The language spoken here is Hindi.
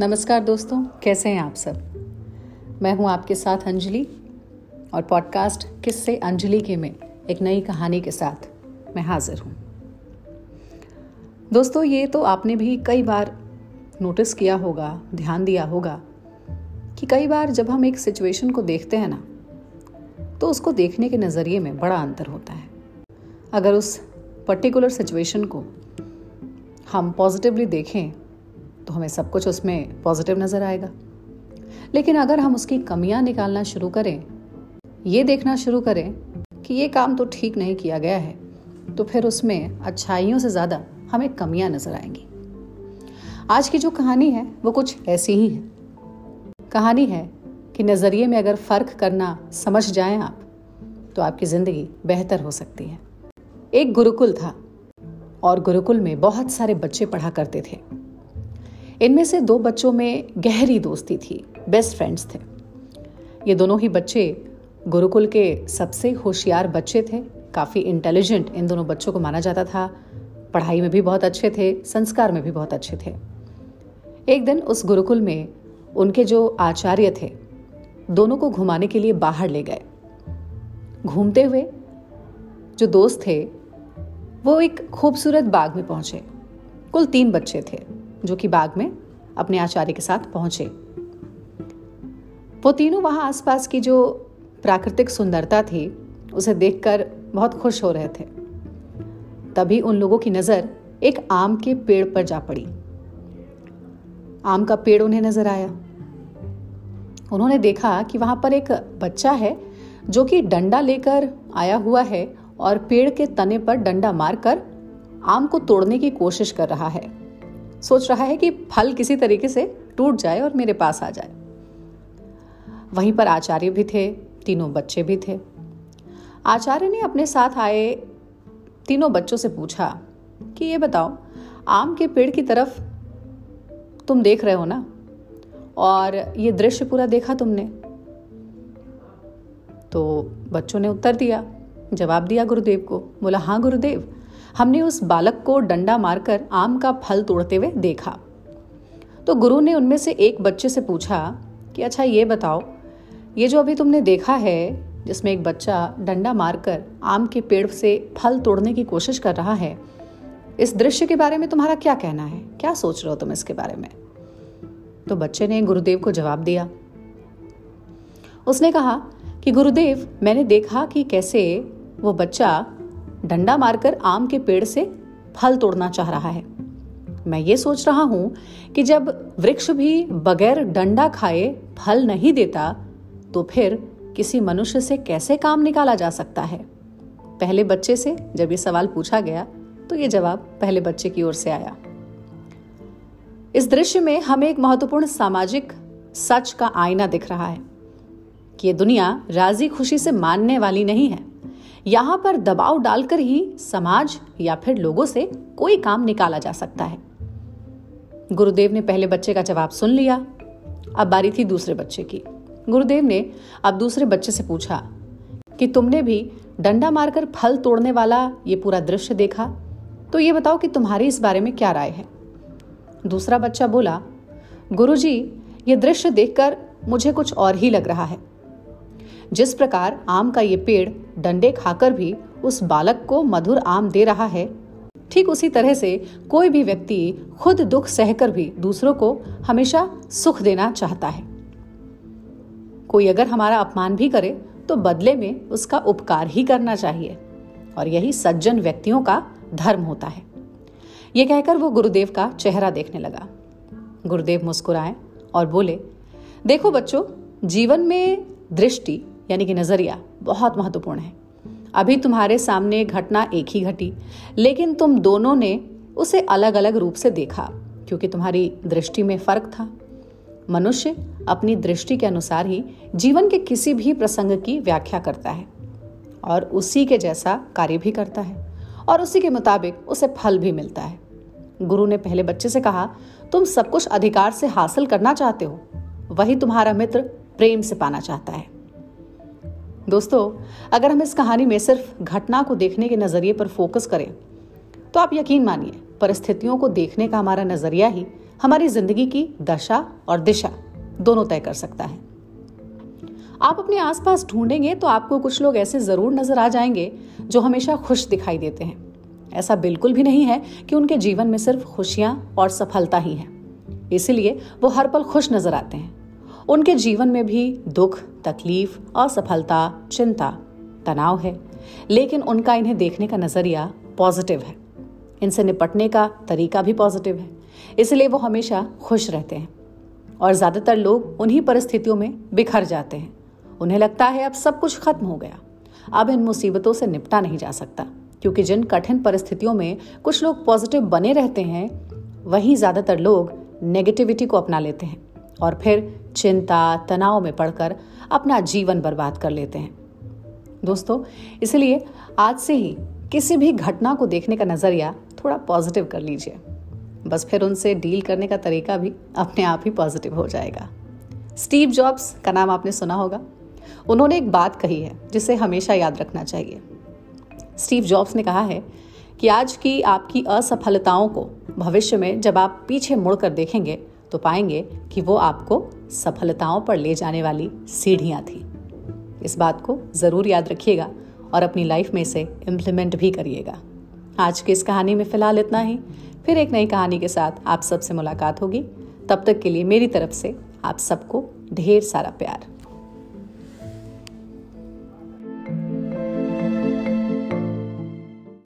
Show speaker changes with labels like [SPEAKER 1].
[SPEAKER 1] नमस्कार दोस्तों, कैसे हैं आप सब? मैं हूँ आपके साथ अंजलि, और पॉडकास्ट किससे अंजलि के में एक नई कहानी के साथ मैं हाजिर हूँ। दोस्तों, ये तो आपने भी कई बार नोटिस किया होगा, ध्यान दिया होगा, कि कई बार जब हम एक सिचुएशन को देखते हैं ना तो उसको देखने के नज़रिए में बड़ा अंतर होता है। अगर उस पर्टिकुलर सिचुएशन को हम पॉजिटिवली देखें तो हमें सब कुछ उसमें पॉजिटिव नज़र आएगा। लेकिन अगर हम उसकी कमियाँ निकालना शुरू करें, ये देखना शुरू करें कि ये काम तो ठीक नहीं किया गया है तो फिर उसमें अच्छाइयों से ज़्यादा हमें कमियाँ नज़र आएँगी। आज की जो कहानी है, वो कुछ ऐसी ही है। कहानी है कि नज़रिए में अगर फ़र्क करना समझ जाएँ आप तो आपकी ज़िंदगी बेहतर हो सकती है। एक गुरुकुल था और गुरुकुल में बहुत सारे बच्चे पढ़ा करते थे। इनमें से दो बच्चों में गहरी दोस्ती थी बेस्ट फ्रेंड्स थे। ये दोनों ही बच्चे गुरुकुल के सबसे होशियार बच्चे थे। काफ़ी इंटेलिजेंट इन दोनों बच्चों को माना जाता था। पढ़ाई में भी बहुत अच्छे थे, संस्कार में भी बहुत अच्छे थे। एक दिन उस गुरुकुल में उनके जो आचार्य थे, दोनों को घुमाने के लिए बाहर ले गए। घूमते हुए जो दोस्त थे, वो एक खूबसूरत बाग में पहुँचे। कुल तीन बच्चे थे। जो कि बाग में अपने आचार्य के साथ पहुँचे। वो तीनों वहाँ आसपास की जो प्राकृतिक सुंदरता थी, उसे देखकर बहुत खुश हो रहे थे। तभी उन लोगों की नज़र एक आम के पेड़ पर जा पड़ी। आम का पेड़ उन्हें नज़र आया। उन्होंने देखा कि वहाँ पर एक बच्चा है, जो कि डंडा लेकर आया हुआ है और पेड़ के तने पर डंडा मारकर आम को तोड़ने की कोशिश कर रहा है। सोच रहा है कि फल किसी तरीके से टूट जाए और मेरे पास आ जाए। वहीं पर आचार्य भी थे, तीनों बच्चे भी थे। आचार्य ने अपने साथ आए, तीनों बच्चों से पूछा कि ये बताओ, आम के पेड़ की तरफ़ तुम देख रहे हो ना? और ये दृश्य पूरा देखा तुमने? तो बच्चों ने उत्तर दिया, जवाब दिया गुरुदेव को। बोला हाँ गुरुदेव हमने उस बालक को डंडा मारकर आम का फल तोड़ते हुए देखा। तो गुरु ने उनमें से एक बच्चे से पूछा कि अच्छा ये बताओ, ये जो अभी तुमने देखा है, जिसमें एक बच्चा डंडा मारकर आम के पेड़ से फल तोड़ने की कोशिश कर रहा है, इस दृश्य के बारे में तुम्हारा क्या कहना है? क्या सोच रहे हो तुम इसके बारे में? तो बच्चे ने गुरुदेव को जवाब दिया। उसने कहा कि, गुरुदेव, मैंने देखा कि कैसे वो बच्चा डंडा मारकर आम के पेड़ से फल तोड़ना चाह रहा है। मैं ये सोच रहा हूँ कि जब वृक्ष भी बगैर डंडा खाए फल नहीं देता तो फिर किसी मनुष्य से कैसे काम निकाला जा सकता है? पहले बच्चे से जब ये सवाल पूछा गया तो ये जवाब पहले बच्चे की ओर से आया। इस दृश्य में हमें एक महत्वपूर्ण सामाजिक सच का आईना दिख रहा है कि ये दुनिया राज़ी खुशी से मानने वाली नहीं है। यहाँ पर दबाव डालकर ही समाज या फिर लोगों से कोई काम निकाला जा सकता है। गुरुदेव ने पहले बच्चे का जवाब सुन लिया, अब बारी थी दूसरे बच्चे की। गुरुदेव ने अब दूसरे बच्चे से पूछा कि तुमने भी डंडा मारकर फल तोड़ने वाला ये पूरा दृश्य देखा? तो ये बताओ कि तुम्हारी इस बारे में क्या राय है? दूसरा बच्चा बोला, गुरुजी, ये दृश्य देखकर मुझे कुछ और ही लग रहा है। जिस प्रकार आम का ये पेड़ डंडे खाकर भी उस बालक को मधुर आम दे रहा है, ठीक उसी तरह से कोई भी व्यक्ति खुद दुख सहकर भी दूसरों को हमेशा सुख देना चाहता है। कोई अगर हमारा अपमान भी करे तो बदले में उसका उपकार ही करना चाहिए, और यही सज्जन व्यक्तियों का धर्म होता है। यह कहकर वो गुरुदेव का चेहरा देखने लगा। गुरुदेव मुस्कुराए और बोले, देखो बच्चों, जीवन में दृष्टि यानी कि नज़रिया बहुत महत्वपूर्ण है। अभी तुम्हारे सामने घटना एक ही घटी, लेकिन तुम दोनों ने उसे अलग अलग रूप से देखा, क्योंकि तुम्हारी दृष्टि में फ़र्क था। मनुष्य अपनी दृष्टि के अनुसार ही जीवन के किसी भी प्रसंग की व्याख्या करता है, और उसी के जैसा कार्य भी करता है, और उसी के मुताबिक उसे फल भी मिलता है। गुरु ने पहले बच्चे से कहा, तुम सब कुछ अधिकार से हासिल करना चाहते हो, वही तुम्हारा मित्र प्रेम से पाना चाहता है। दोस्तों, अगर हम इस कहानी में सिर्फ़ घटना को देखने के नज़रिए पर फोकस करें तो आप यकीन मानिए, परिस्थितियों को देखने का हमारा नज़रिया ही हमारी ज़िंदगी की दशा और दिशा दोनों तय कर सकता है। आप अपने आसपास ढूंढेंगे तो आपको कुछ लोग ऐसे ज़रूर नज़र आ जाएँगे जो हमेशा खुश दिखाई देते हैं। ऐसा बिल्कुल भी नहीं है कि उनके जीवन में सिर्फ़ खुशियाँ और सफलता ही है। इसलिए वो हर पल खुश नज़र आते हैं। उनके जीवन में भी दुख तकलीफ़, असफलता, चिंता, तनाव है। लेकिन उनका इन्हें देखने का नज़रिया पॉजिटिव है। इनसे निपटने का तरीका भी पॉजिटिव है। इसलिए वो हमेशा खुश रहते हैं। और ज़्यादातर लोग उन्हीं परिस्थितियों में बिखर जाते हैं। उन्हें लगता है अब सब कुछ खत्म हो गया। अब इन मुसीबतों से निपटा नहीं जा सकता। क्योंकि जिन कठिन परिस्थितियों में कुछ लोग पॉजिटिव बने रहते हैं, वहीं ज़्यादातर लोग नेगेटिविटी को अपना लेते हैं। और फिर चिंता, तनाव में पड़कर अपना जीवन बर्बाद कर लेते हैं। दोस्तों, इसलिए आज से ही किसी भी घटना को देखने का नज़रिया थोड़ा पॉजिटिव कर लीजिए। बस फिर उनसे डील करने का तरीका भी अपने आप ही पॉजिटिव हो जाएगा। स्टीव जॉब्स का नाम आपने सुना होगा। उन्होंने एक बात कही है जिसे हमेशा याद रखना चाहिए। स्टीव जॉब्स ने कहा है कि आज की आपकी असफलताओं को भविष्य में जब आप पीछे मुड़कर देखेंगे तो पाएँगे कि वो आपको सफलताओं पर ले जाने वाली सीढ़ियाँ थी। इस बात को ज़रूर याद रखिएगा और अपनी लाइफ में इसे इम्प्लीमेंट भी करिएगा। आज की इस कहानी में फ़िलहाल इतना ही। फिर एक नई कहानी के साथ आप सबसे मुलाकात होगी। तब तक के लिए मेरी तरफ़ से आप सबको ढेर सारा प्यार।